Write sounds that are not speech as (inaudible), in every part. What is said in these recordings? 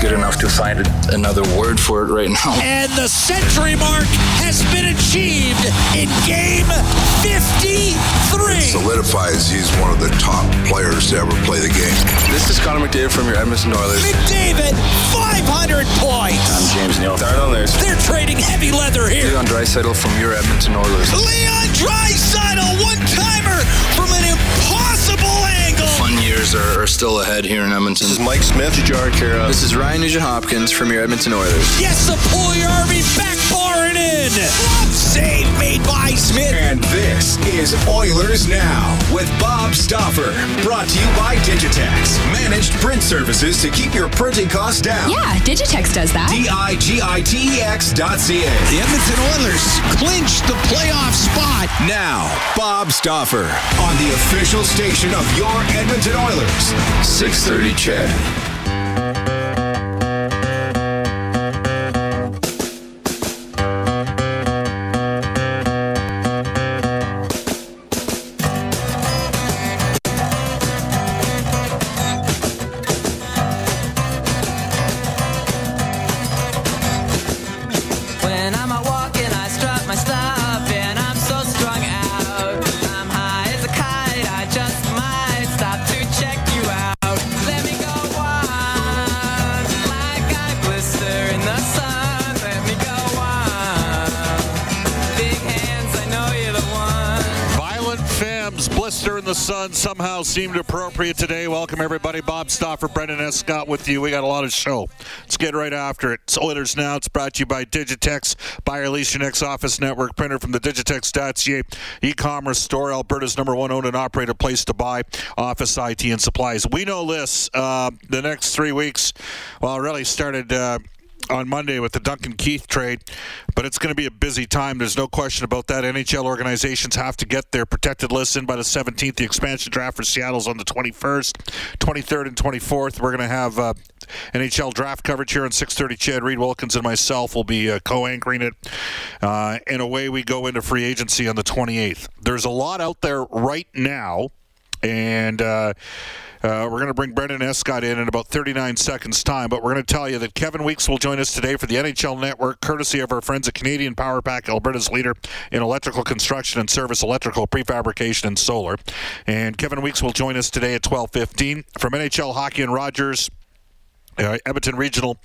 Good enough to find another word for it right now. And the century mark has been achieved in game 53. Solidifies he's one of the top players to ever play the game. This is Connor McDavid from your Edmonton Oilers. McDavid, 500 points. I'm James Neal. Start on. They're trading heavy leather here. Leon Draisaitl from your Edmonton Oilers. Leon Draisaitl, one-timer years are, are still ahead here in Edmonton. This is Mike Smith, Jujhar Khaira. This is Ryan Nugent Hopkins from your Edmonton Oilers. Yes, the Puljujärvi back barring in. Glove save made by Smith. And this is Oilers Now with Bob Stauffer. Brought to you by Digitex. Managed print services to keep your printing costs down. Yeah, Digitex does that. D-I-G-I-T-E-X dot C-A. The Edmonton Oilers clinched the playoff spot. Now, Bob Stauffer on the official station of your Edmonton Oilers. 630 CHED. The Sun somehow seemed appropriate today. Welcome, everybody. Bob Stauffer, Brendan Escott with you. We got a lot of show. Let's get right after it. It's Oilers Now. It's brought to you by Digitex. Buy or lease your next office network printer from the Digitex.ca e-commerce store. Alberta's number one owned and operated place to buy office IT and supplies. We know this. Uh, the next three weeks, well, really started... Uh, on Monday with the Duncan Keith trade, but it's going to be a busy time. There's no question about that. NHL organizations have to get their protected lists in by the 17th. The expansion draft for Seattle's on the 21st, 23rd, and 24th. We're going to have uh, NHL draft coverage here on 6:30. CHED Reid Wilkins and myself will be uh, co-anchoring it, uh, and away we go into free agency on the 28th. There's a lot out there right now, and. Uh, uh, we're going to bring Brendan Escott in in about 39 seconds' time, but we're going to tell you that Kevin Weeks will join us today for the NHL Network, courtesy of our friends at Canadian Power Pack, Alberta's leader in electrical construction and service, electrical prefabrication, and solar. And Kevin Weeks will join us today at 12:15 from NHL Hockey and Rogers. Uh, Edmonton Regional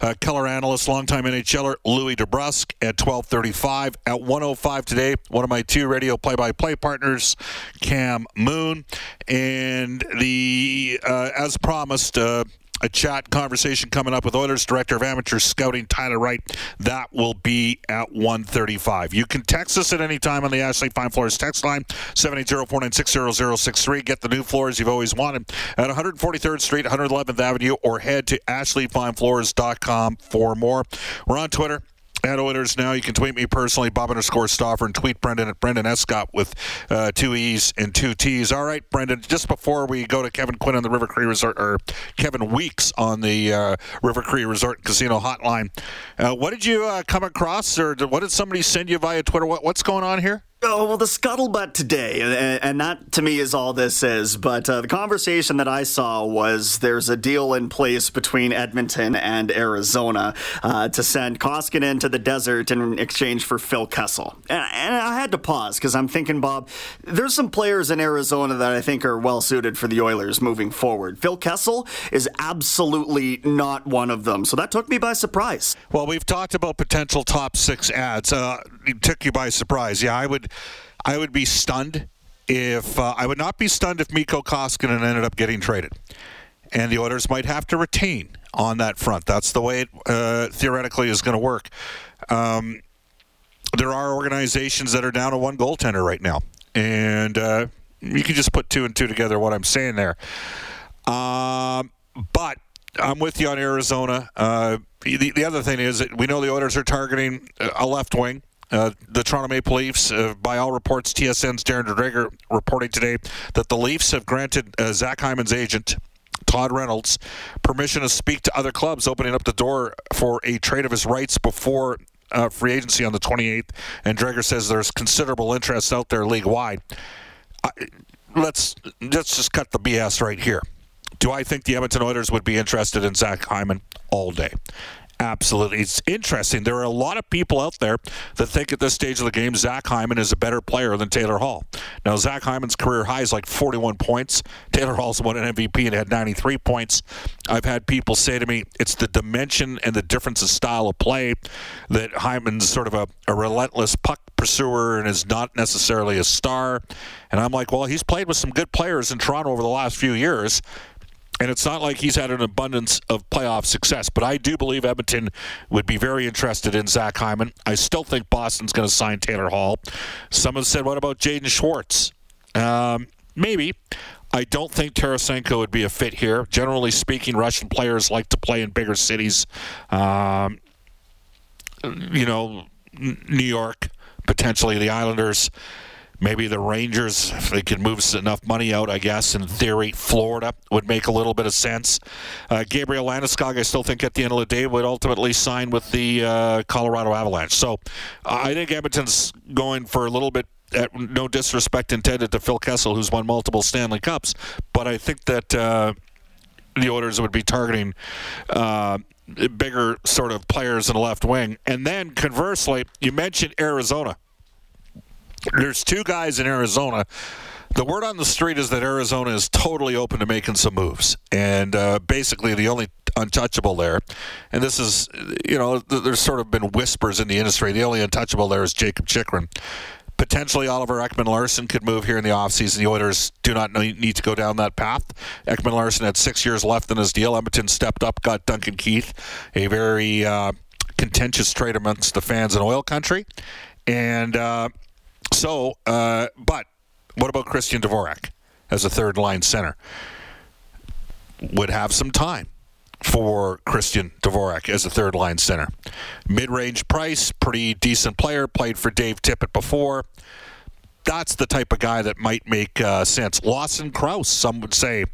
uh, color analyst, longtime NHLer Louis DeBrusk at 12:35 at 105 today. One of my two radio play-by-play partners, Cam Moon, and the uh, as promised. A chat conversation coming up with Oilers Director of Amateur Scouting Tyler Wright. That will be at 1:35. You can text us at any time on the Ashley Fine Floors text line 780-496-0063. Get the new floors you've always wanted at 143rd Street, 111th Avenue, or head to ashleyfinefloors.com for more. We're on Twitter at Oilers now. You can tweet me personally, Bob underscore Stauffer, and tweet Brendan at Brendan Escott with uh, two E's and two T's. All right, Brendan, just before we go to Kevin Quinn on the River Cree Resort, or Kevin Weeks on the uh, River Cree Resort Casino Hotline, uh, what did you uh, come across, or what did somebody send you via Twitter? What, what's going on here? Oh, well, the scuttlebutt today, and, that to me is all this is. But uh, the conversation that I saw was there's a deal in place between Edmonton and Arizona uh, to send Koskinen to the desert in exchange for Phil Kessel. And, and I had to pause because I'm thinking, Bob, there's some players in Arizona that I think are well suited for the Oilers moving forward. Phil Kessel is absolutely not one of them. So that took me by surprise. Well, we've talked about potential top six ads. Uh, it took you by surprise. Yeah, I would, I would be stunned if uh, I would not be stunned if Mikko Koskinen ended up getting traded, and the Oilers might have to retain on that front. That's the way it uh, theoretically is going to work. Um, there are organizations that are down to one goaltender right now, and uh, you can just put two and two together. What I'm saying there, um, but I'm with you on Arizona. Uh, the, the other thing is we know the Oilers are targeting a left wing. Uh, the Toronto Maple Leafs, uh, by all reports, TSN's Darren Dreger reporting today that the Leafs have granted uh, Zach Hyman's agent, Todd Reynolds, permission to speak to other clubs, opening up the door for a trade of his rights before uh, free agency on the 28th. And Dreger says there's considerable interest out there league wide. let's let's just cut the BS right here. Do I think the Edmonton Oilers would be interested in Zach Hyman all day? Absolutely. It's interesting. There are a lot of people out there that think at this stage of the game Zach Hyman is a better player than Taylor Hall. Now, Zach Hyman's career high is like 41 points. Taylor Hall's won an MVP and had 93 points. I've had people say to me it's the dimension and the difference of style of play that Hyman's sort of a, a relentless puck pursuer and is not necessarily a star. And I'm like, well, he's played with some good players in Toronto over the last few years. And it's not like he's had an abundance of playoff success, but I do believe Edmonton would be very interested in Zach Hyman. I still think Boston's going to sign Taylor Hall. Someone said, what about Jaden Schwartz? Um, maybe. I don't think Tarasenko would be a fit here. Generally speaking, Russian players like to play in bigger cities. Um, you know, New York, potentially the Islanders. Maybe the Rangers, if they could move enough money out, I guess, in theory, Florida would make a little bit of sense. Uh, Gabriel Landeskog, I still think at the end of the day, would ultimately sign with the uh, Colorado Avalanche. So I think Edmonton's going for a little bit at no disrespect intended to Phil Kessel, who's won multiple Stanley Cups, but I think that uh, the Oilers would be targeting uh, bigger sort of players in the left wing. And then conversely, you mentioned Arizona. There's two guys in Arizona. The word on the street is that Arizona is totally open to making some moves, and uh, basically the only untouchable there, and this is, you know, there's sort of been whispers in the industry. The only untouchable there is Jakob Chychrun. Potentially, Oliver Ekman Larsson could move here in the offseason. The Oilers do not need to go down that path. Ekman Larsson had six years left in his deal. Edmonton stepped up, got Duncan Keith, a very uh, contentious trade amongst the fans in oil country. And uh, so, uh, but what about Christian Dvorak as a third line center? Would have some time for Christian Dvorak as a third line center. Mid range price, pretty decent player, played for Dave Tippett before. That's the type of guy that might make uh, sense. Lawson Crouse, some would say,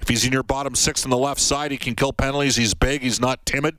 if he's in your bottom six on the left side, he can kill penalties. He's big, he's not timid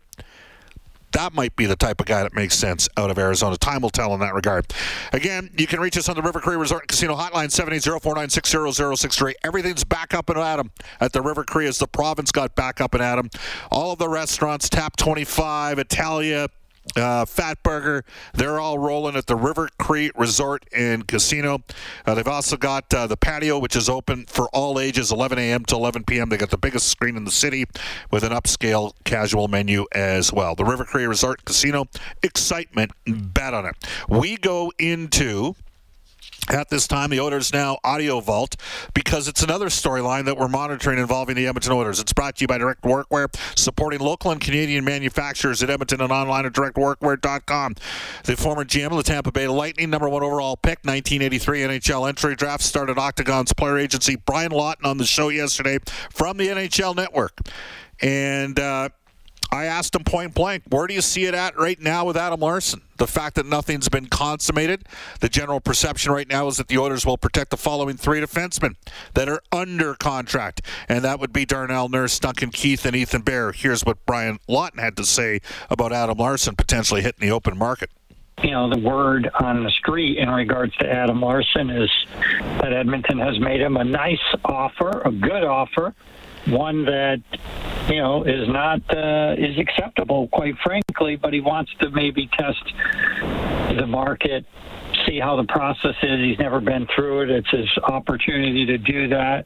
that might be the type of guy that makes sense out of Arizona. Time will tell in that regard. Again, you can reach us on the River Cree Resort Casino Hotline, 780-496-0063. Everything's back up and Adam at the River Cree as the province got back up and Adam. All of the restaurants, Tap 25, Italia, uh, Fat Burger. They're all rolling at the River Cree Resort and Casino. Uh, they've also got uh, the patio, which is open for all ages, 11 a.m. to 11 p.m. They got the biggest screen in the city with an upscale casual menu as well. The River Cree Resort Casino. Excitement, bet on it. We go into at this time, the Oilers now audio vault because it's another storyline that we're monitoring involving the Edmonton Oilers. It's brought to you by Direct Workwear, supporting local and Canadian manufacturers at Edmonton and online at directworkwear.com. The former GM of the Tampa Bay Lightning, number one overall pick, 1983 NHL entry draft, started Octagon's player agency. Brian Lawton on the show yesterday from the NHL Network. And, uh, I asked him point blank, where do you see it at right now with Adam Larsson? The fact that nothing's been consummated. The general perception right now is that the Oilers will protect the following three defensemen that are under contract, and that would be Darnell Nurse, Duncan Keith, and Ethan Bear. Here's what Brian Lawton had to say about Adam Larsson potentially hitting the open market you know, the word on the street in regards to Adam Larsson is that Edmonton has made him a nice offer, a good offer, one that you know is not uh, is acceptable, quite frankly. But he wants to maybe test the market, see how the process is. He's never been through it. It's his opportunity to do that.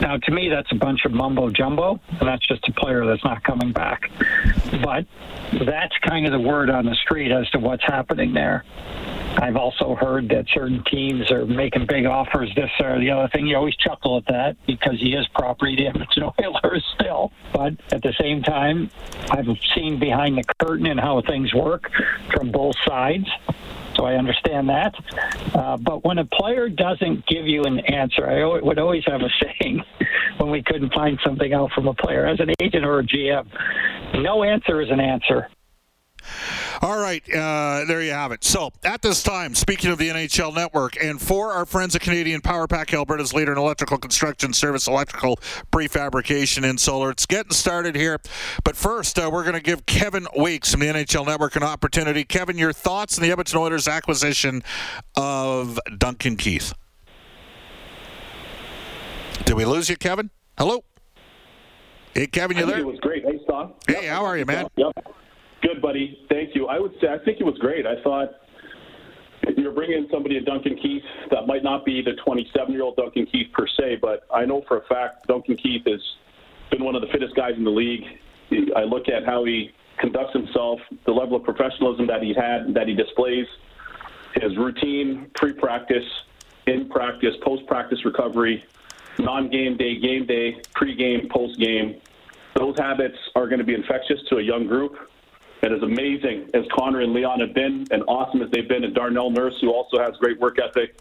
Now, to me, that's a bunch of mumbo jumbo, and that's just a player that's not coming back. But that's kind of the word on the street as to what's happening there. I've also heard that certain teams are making big offers, this or the other thing. You always chuckle at that because he is property to Edmonton Oilers still. But at the same time, I've seen behind the curtain and how things work from both sides. So I understand that. Uh, but when a player doesn't give you an answer, I would always have a (laughs) saying when we couldn't find something out from a player as an agent or a GM no answer is an answer. All right, uh, there you have it. So, at this time, speaking of the NHL Network, and for our friends at Canadian Power Pack, Alberta's leader in electrical construction service, electrical prefabrication, and solar, it's getting started here. But first, uh, we're going to give Kevin Weeks from the NHL Network an opportunity. Kevin, your thoughts on the Edmonton Oilers' acquisition of Duncan Keith? Did we lose you, Kevin? Hello? Hey, Kevin, you there? It was great. Thanks, Tom. Hey, how are you, man? Yep. Good, buddy. Thank you. I would say I think it was great. I thought you're bringing in somebody, Duncan Keith, that might not be the 27-year-old Duncan Keith per se, but I know for a fact Duncan Keith has been one of the fittest guys in the league. I look at how he conducts himself, the level of professionalism that he had, that he displays, his routine, pre-practice, in practice, post-practice recovery, non-game day, game day, pre-game, post-game. Those habits are going to be infectious to a young group. And as amazing as Connor and Leon have been, and awesome as they've been, and Darnell Nurse, who also has great work ethic,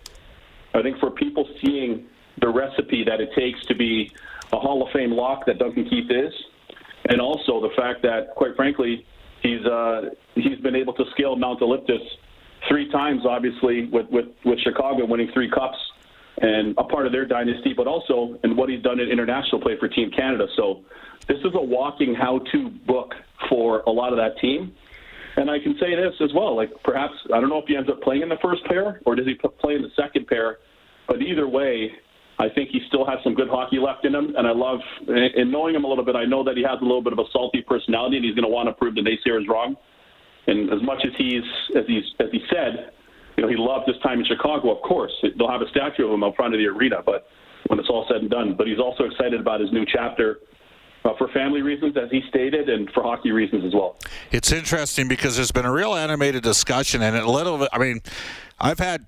I think for people seeing the recipe that it takes to be a Hall of Fame lock that Duncan Keith is, and also the fact that, quite frankly, he's uh, he's been able to scale Mount Olympus three times, obviously, with, with, with Chicago winning three cups and a part of their dynasty, but also in what he's done in international play for Team Canada. So this is a walking how-to book for a lot of that team. And I can say this as well, like perhaps I don't know if he ends up playing in the first pair or does he play in the second pair, but either way, I think he still has some good hockey left in him, and I love in knowing him a little bit. I know that he has a little bit of a salty personality, and he's going to want to prove the naysayers wrong. And as much as he's as he's as he said, you know, he loved his time in Chicago. Of course, they'll have a statue of him out front of the arena, but when it's all said and done, but he's also excited about his new chapter. Uh, for family reasons, as he stated, and for hockey reasons as well. It's interesting because there's been a real animated discussion, and a little bit. I mean, I've had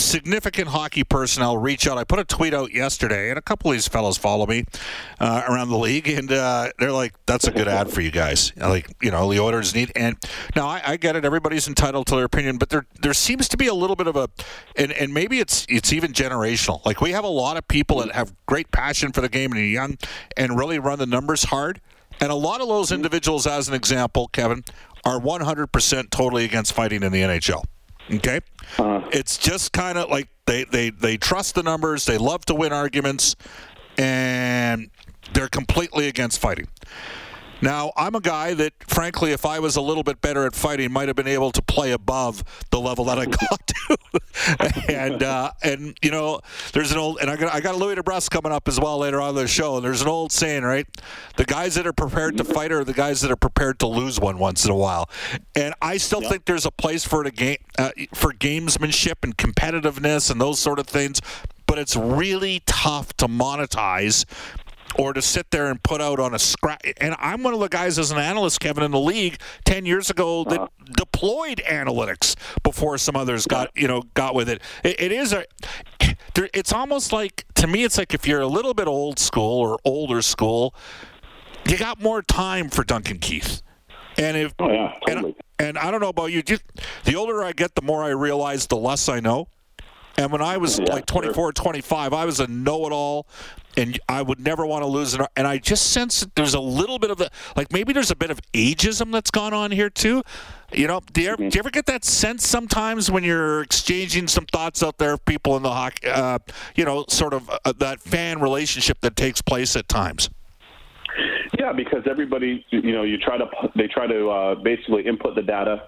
significant hockey personnel reach out. I put a tweet out yesterday, and a couple of these fellows follow me uh, around the league, and uh, they're like, "That's a good ad for you guys." Like, you know, the orders need. And now I, I get it; everybody's entitled to their opinion, but there there seems to be a little bit of a, and and maybe it's it's even generational. Like we have a lot of people that have great passion for the game and are young, and really run the numbers hard. And a lot of those individuals, as an example, Kevin, are 100% totally against fighting in the NHL. Okay, uh-huh. it's just kind of like they, they they trust the numbers. They love to win arguments, and they're completely against fighting. Now, I'm a guy that, frankly, if I was a little bit better at fighting, might have been able to play above the level that I (laughs) got to. and uh, and you know, there's an old, and I got I got Louis DeBrusk coming up as well later on the show. And there's an old saying, right? The guys that are prepared to fight are the guys that are prepared to lose one once in a while. And I still think there's a place for the game uh, for gamesmanship and competitiveness and those sort of things. But it's really tough to monetize or to sit there and put out on a scrap. And I'm one of the guys as an analyst, Kevin, in the league ten years ago that uh-huh. deployed analytics before some others got you know got with it. It, it is a. It's almost like to me, it's like if you're a little bit old school or older school, you got more time for Duncan Keith. And if Oh, yeah, and, totally. and I don't know about you, just the older I get, the more I realize the less I know. And when I was Yeah, like 24, 25, I was a know-it-all, and I would never want to lose an. And I just sense that there's a little bit of the like maybe there's a bit of ageism that's gone on here too. You know, do you, ever, do you ever get that sense sometimes when you're exchanging some thoughts out there, of people in the hockey, uh, you know, sort of uh, that fan relationship that takes place at times? Yeah, because everybody, you know, you try to they try to uh, basically input the data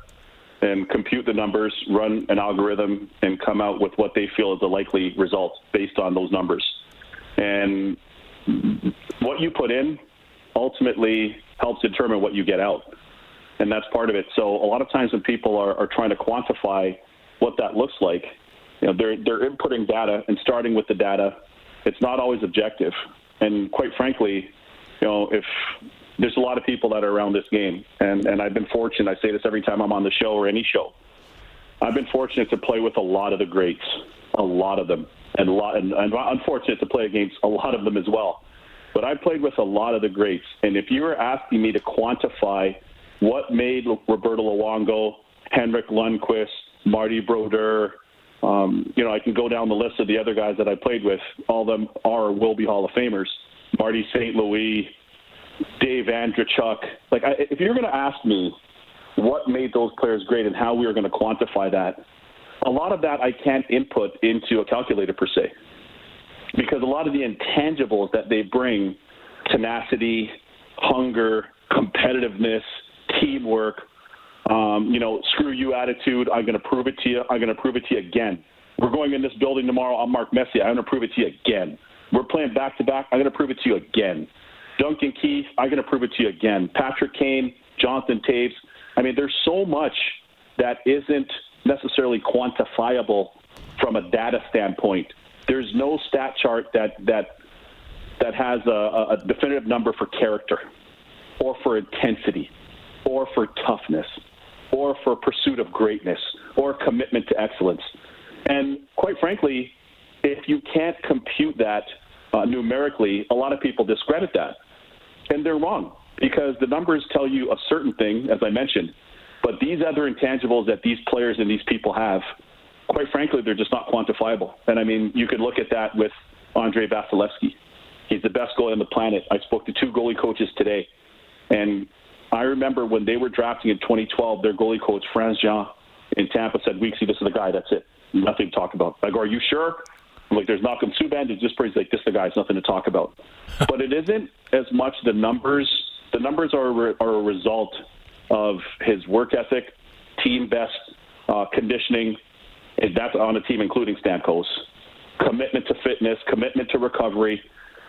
and compute the numbers, run an algorithm, and come out with what they feel is a likely result based on those numbers. And what you put in ultimately helps determine what you get out, and that's part of it. So a lot of times when people are, are trying to quantify what that looks like, you know, they're they're inputting data and starting with the data. It's not always objective, and quite frankly, you know, if there's a lot of people that are around this game, and, and I've been fortunate. I say this every time I'm on the show or any show. I've been fortunate to play with a lot of the greats, a lot of them, and a lot, and, unfortunate to play against a lot of them as well. But I played with a lot of the greats, and if you were asking me to quantify what made Roberto Luongo, Henrik Lundqvist, Marty Brodeur, um, you know, I can go down the list of the other guys that I played with. All of them are or will be Hall of Famers. Marty St. Louis, Dave Andreychuk. Like, I, if you're going to ask me what made those players great and how we were going to quantify that, a lot of that I can't input into a calculator per se. Because a lot of the intangibles that they bring tenacity, hunger, competitiveness, teamwork, um, you know, screw you attitude. I'm going to prove it to you. I'm going to prove it to you again. We're going in this building tomorrow. I'm Mark Messier. I'm going to prove it to you again. We're playing back to back. I'm going to prove it to you again. Duncan Keith, I'm going to prove it to you again. Patrick Kane, Jonathan Toews. I mean, there's so much that isn't necessarily quantifiable from a data standpoint. There's no stat chart that that that has a, a definitive number for character, or for intensity, or for toughness, or for pursuit of greatness, or commitment to excellence. And quite frankly, if you can't compute that uh, numerically, a lot of people discredit that. And they're wrong because the numbers tell you a certain thing, as I mentioned, but these other intangibles that these players and these people have, quite frankly, they're just not quantifiable. And I mean, you could look at that with Andrei Vasilevskiy. He's the best goalie on the planet. I spoke to two goalie coaches today, and I remember when they were drafting in 2012, their goalie coach, Frantz Jean, in Tampa said, Weeksy, this is the guy, that's it. Nothing to talk about. I go, are you sure? I'm like, there's Malcolm Subban, it's just pretty like, this the guy, it's nothing to talk about. (laughs) but it isn't as much the numbers. The numbers are, are a result of his work ethic, team best uh, conditioning, and that's on a team including Stamkos, commitment to fitness, commitment to recovery,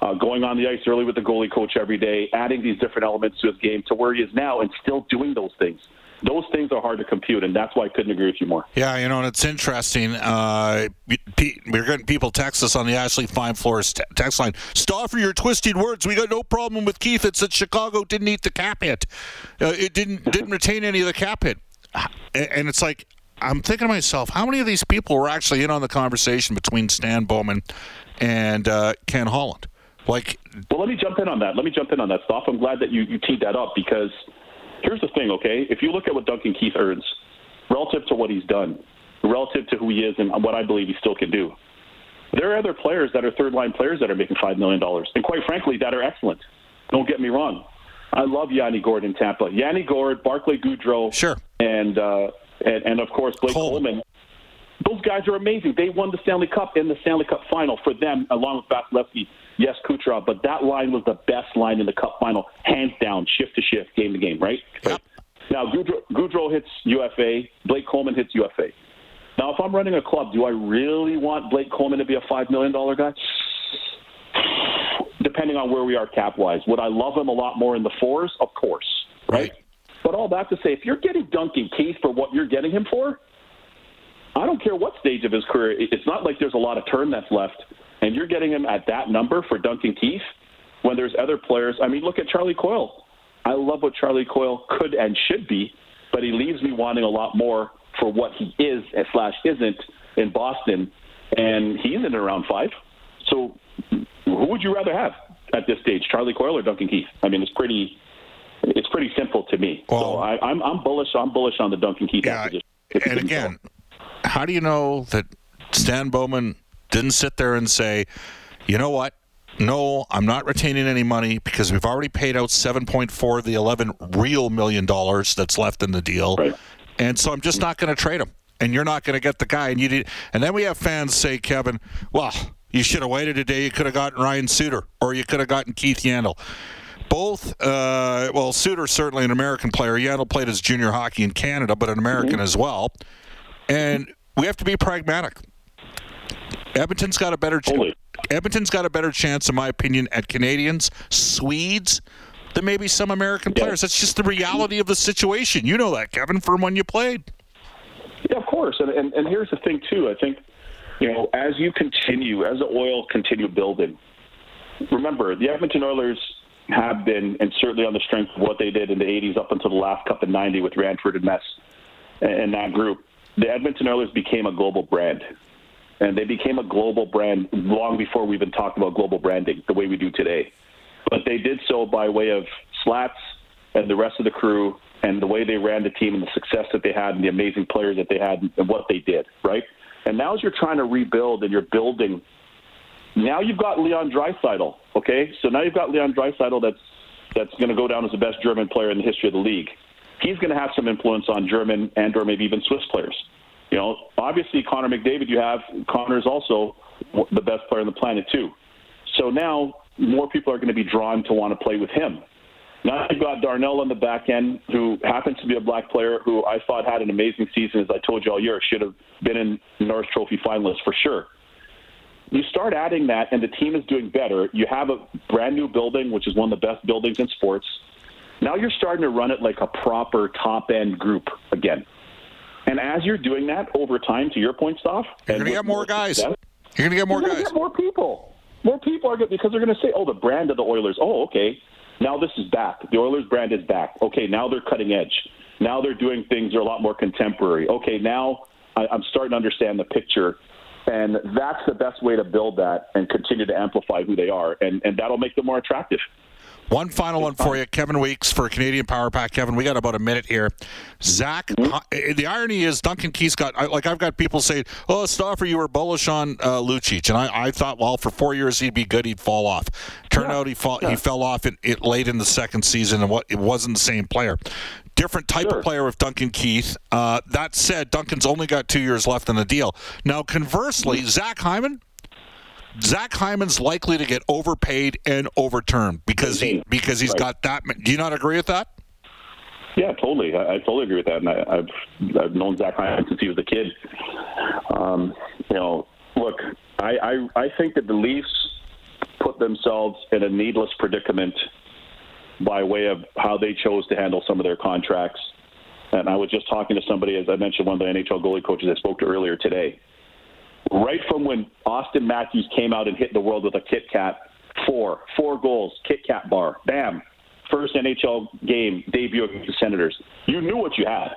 uh, going on the ice early with the goalie coach every day, adding these different elements to his game to where he is now and still doing those things. Those things are hard to compute, and that's why I couldn't agree with you more. Yeah, you know, and it's interesting. Uh, we're getting people text us on the Ashley Fine Floors text line. Stauffer your twisted words. We got no problem with Keith. It's that Chicago didn't eat the cap hit. Uh, it didn't didn't retain any of the cap hit, and it's like I'm thinking to myself, how many of these people were actually in on the conversation between Stan Bowman and uh, Ken Holland? Like, well, let me jump in on that. Let me jump in on that stuff. I'm glad that you, you teed that up because here's the thing, okay? If you look at what Duncan Keith earns relative to what he's done, relative to who he is and what I believe he still can do, there are other players that are third line players that are making $5 million. And quite frankly, that are excellent. Don't get me wrong. I love Yanni Gourde in Tampa. Yanni Gourde, Barclay Goodrow, sure. and, uh, and, and of course, Blake Cole. Coleman. Those guys are amazing. They won the Stanley Cup in the Stanley Cup final for them, along with Vasilevskiy yes, Kucherov, but that line was the best line in the Cup final, hands down, shift to shift, game to game, right? Yep. Now, Goodrow, Goodrow hits UFA, Blake Coleman hits UFA. Now, if I'm running a club, do I really want Blake Coleman to be a $5 million guy? Depending on where we are cap wise. Would I love him a lot more in the fours? Of course. Right. But all that to say, if you're getting Duncan Keith for what you're getting him for, I don't care what stage of his career. It's not like there's a lot of term that's left and you're getting him at that number for Duncan Keith when there's other players. I mean, look at Charlie Coyle. I love what Charlie Coyle could and should be, but he leaves me wanting a lot more for what he is slash isn't in Boston, and he's in around five. So, who would you rather have at this stage, Charlie Coyle or Duncan Keith? I mean, it's pretty. It's pretty simple to me. Well, so I, I'm I'm bullish. I'm bullish on the Duncan Keith Yeah, acquisition. and again, how do you know that Stan Bowman didn't sit there and say, you know what? No, I'm not retaining any money because we've already paid out 7.4 of the 11 real million dollars that's left in the deal. Right. And so I'm just not going to trade him. And you're not going to get the guy. And you did, and then we have fans say, Kevin, well, you should have waited a day. You could have gotten Ryan Suter or you could have gotten Keith Yandle. Both, uh, well, Suter certainly an American player. Yandle played his junior hockey in Canada, but an American as well. And we have to be pragmatic. Edmonton's got a better chance. Edmonton's got a better chance, in my opinion, at Canadians, Swedes, than maybe some American Yeah. players. That's just the reality of the situation. You know that, Kevin, from when you played. Yeah, of course. And, and and here's the thing too. I think you know as you continue, as the oil continue building. Remember, the Edmonton Oilers have been, and certainly on the strength of what they did in the '80s up until the last Cup in '90 with Ranford and Mess and, and that group. the Edmonton Oilers became a global brand. And they became a global brand long before we even talked about global branding the way we do today. But they did so by way of Slats and the rest of the crew and the way they ran the team and the success that they had and the amazing players that they had and what they did, right? And now as you're trying to rebuild and you're building, now you've got Leon Draisaitl, okay? So now you've got Leon Draisaitl that's that's going to go down as the best German player in the history of the league. He's going to have some influence on German and or maybe even Swiss players. You know, obviously Connor McDavid you have, Connor is also the best player on the planet too. So now more people are going to be drawn to want to play with him. Now you've got Darnell on the back end, who happens to be a black player who I thought had an amazing season, as I told you all year, should have been in Norris Trophy finalist for sure. You start adding that, and the team is doing better. You have a brand new building, which is one of the best buildings in sports. Now you're starting to run it like a proper top end group again. And as you're doing that over time, to your point, Stoff, you're going to get more guys. Success, you're going to get more guys. Get more people. More people are good because they're going to say, "Oh, the brand of the Oilers. Oh, okay. Now this is back. The Oilers brand is back. Okay, now they're cutting edge. Now they're doing things that are a lot more contemporary. Okay, now I, I'm starting to understand the picture." And that's the best way to build that and continue to amplify who they are, and, and that'll make them more attractive. One final one for you, Kevin Weeks for Canadian Power Pack. Kevin, we got about a minute here. Zach, mm-hmm. the irony is Duncan Keith's got like I've got people say, "Oh, Stauffer, you were bullish on uh, Lucic," and I, I, thought, well, for four years he'd be good, he'd fall off. Turned yeah. out he fall, yeah. he fell off it, it, late in the second season, and what it wasn't the same player. Different type sure. of player with Duncan Keith. Uh, that said, Duncan's only got two years left in the deal. Now, conversely, mm-hmm. Zach Hyman Zach Hyman's likely to get overpaid and overturned because he because he's right. got that. Do you not agree with that? Yeah, totally. I, I totally agree with that, and I, have I've known Zach Hyman since he was a kid. Um, you know, look, I, I I think that the Leafs put themselves in a needless predicament by way of how they chose to handle some of their contracts. And I was just talking to somebody, as I mentioned, one of the NHL goalie coaches I spoke to earlier today right from when Auston Matthews came out and hit the world with a Kit Kat, four, four goals, Kit Kat bar, bam, first NHL game debut against the Senators. You knew what you had.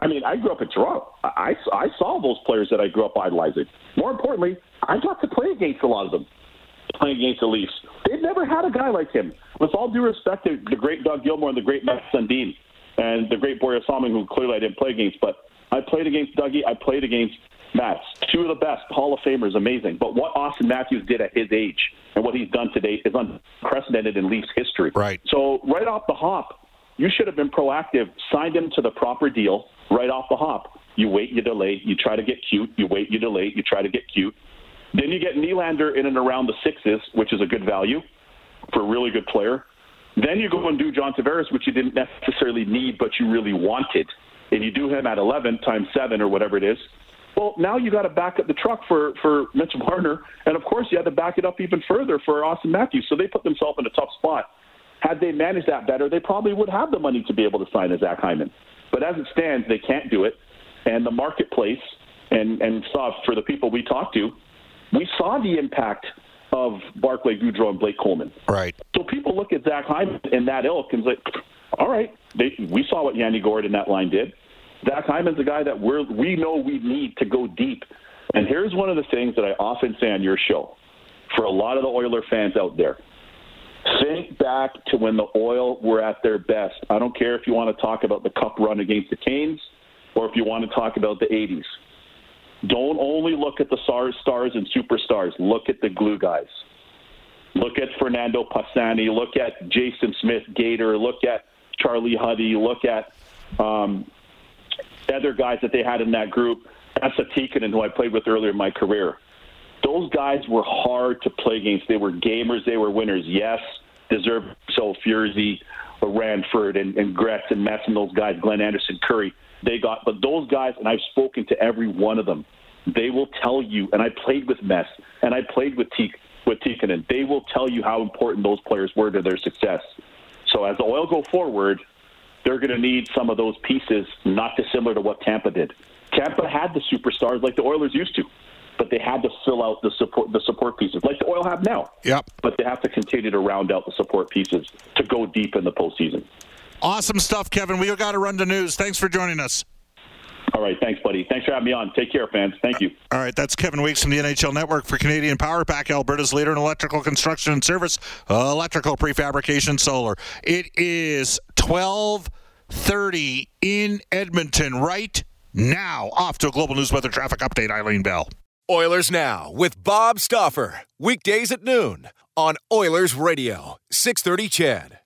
I mean, I grew up in Toronto. I, I saw those players that I grew up idolizing. More importantly, I got to play against a lot of them, playing against the Leafs. They've never had a guy like him. With all due respect to the great Doug Gilmour and the great Matt Sundin and the great Borje Salming, who clearly I didn't play against, but I played against Dougie. I played against Mats, two of the best Hall of Famers, amazing. But what Auston Matthews did at his age and what he's done today is unprecedented in Leafs history. Right. So right off the hop, you should have been proactive, signed him to the proper deal right off the hop. You wait, you delay, you try to get cute. You wait, you delay, you try to get cute. Then you get Nylander in and around the sixes, which is a good value for a really good player. Then you go and do John Tavares, which you didn't necessarily need, but you really wanted. And you do him at 11 times 7 or whatever it is. Well, now you got to back up the truck for for Mitchell Marner, and of course you had to back it up even further for Auston Matthews. So they put themselves in a tough spot. Had they managed that better, they probably would have the money to be able to sign a Zach Hyman. But as it stands, they can't do it. And the marketplace, and and saw for the people we talked to, we saw the impact of Barclay Goodrow and Blake Coleman. Right. So people look at Zach Hyman in that ilk and say, all right, they, we saw what Yanni Gourde in that line did. Zach Hyman's a guy that we're, we know we need to go deep. And here's one of the things that I often say on your show for a lot of the Oiler fans out there. Think back to when the Oil were at their best. I don't care if you want to talk about the cup run against the Canes or if you want to talk about the 80s. Don't only look at the stars, stars and superstars. Look at the glue guys. Look at Fernando Pisani. Look at Jason Smith Gator. Look at Charlie Huddy. Look at um, other guys that they had in that grouuk, Esa Tikkanen, who I played with earlier in my career. Those guys were hard to play against. They were gamers. They were winners. Yes, deserve so Furzy, Ranford, and, and Gretz and Metz and those guys, Glenn Anderson, Kurri. They got, but those guys, and I've spoken to every one of them. They will tell you, and I played with Metz, and I played with T with Tikkanen. They will tell you how important those players were to their success. So as the oil go forward, they're going to need some of those pieces, not dissimilar to what Tampa did. Tampa had the superstars like the Oilers used to, but they had to fill out the support the support pieces like the Oil have now. Yep. But they have to continue to round out the support pieces to go deep in the postseason. Awesome stuff, Kevin. We got to run to news. Thanks for joining us. All right. Thanks, buddy. Thanks for having me on. Take care, fans. Thank you. All right. That's Kevin Weeks from the NHL Network for Canadian Power Pack, Alberta's leader in electrical construction and service, uh, electrical prefabrication, solar. It is 1230 in Edmonton right now. Off to a global news weather traffic update, Eileen Bell. Oilers Now with Bob Stauffer. Weekdays at noon on Oilers Radio, 630 CHED.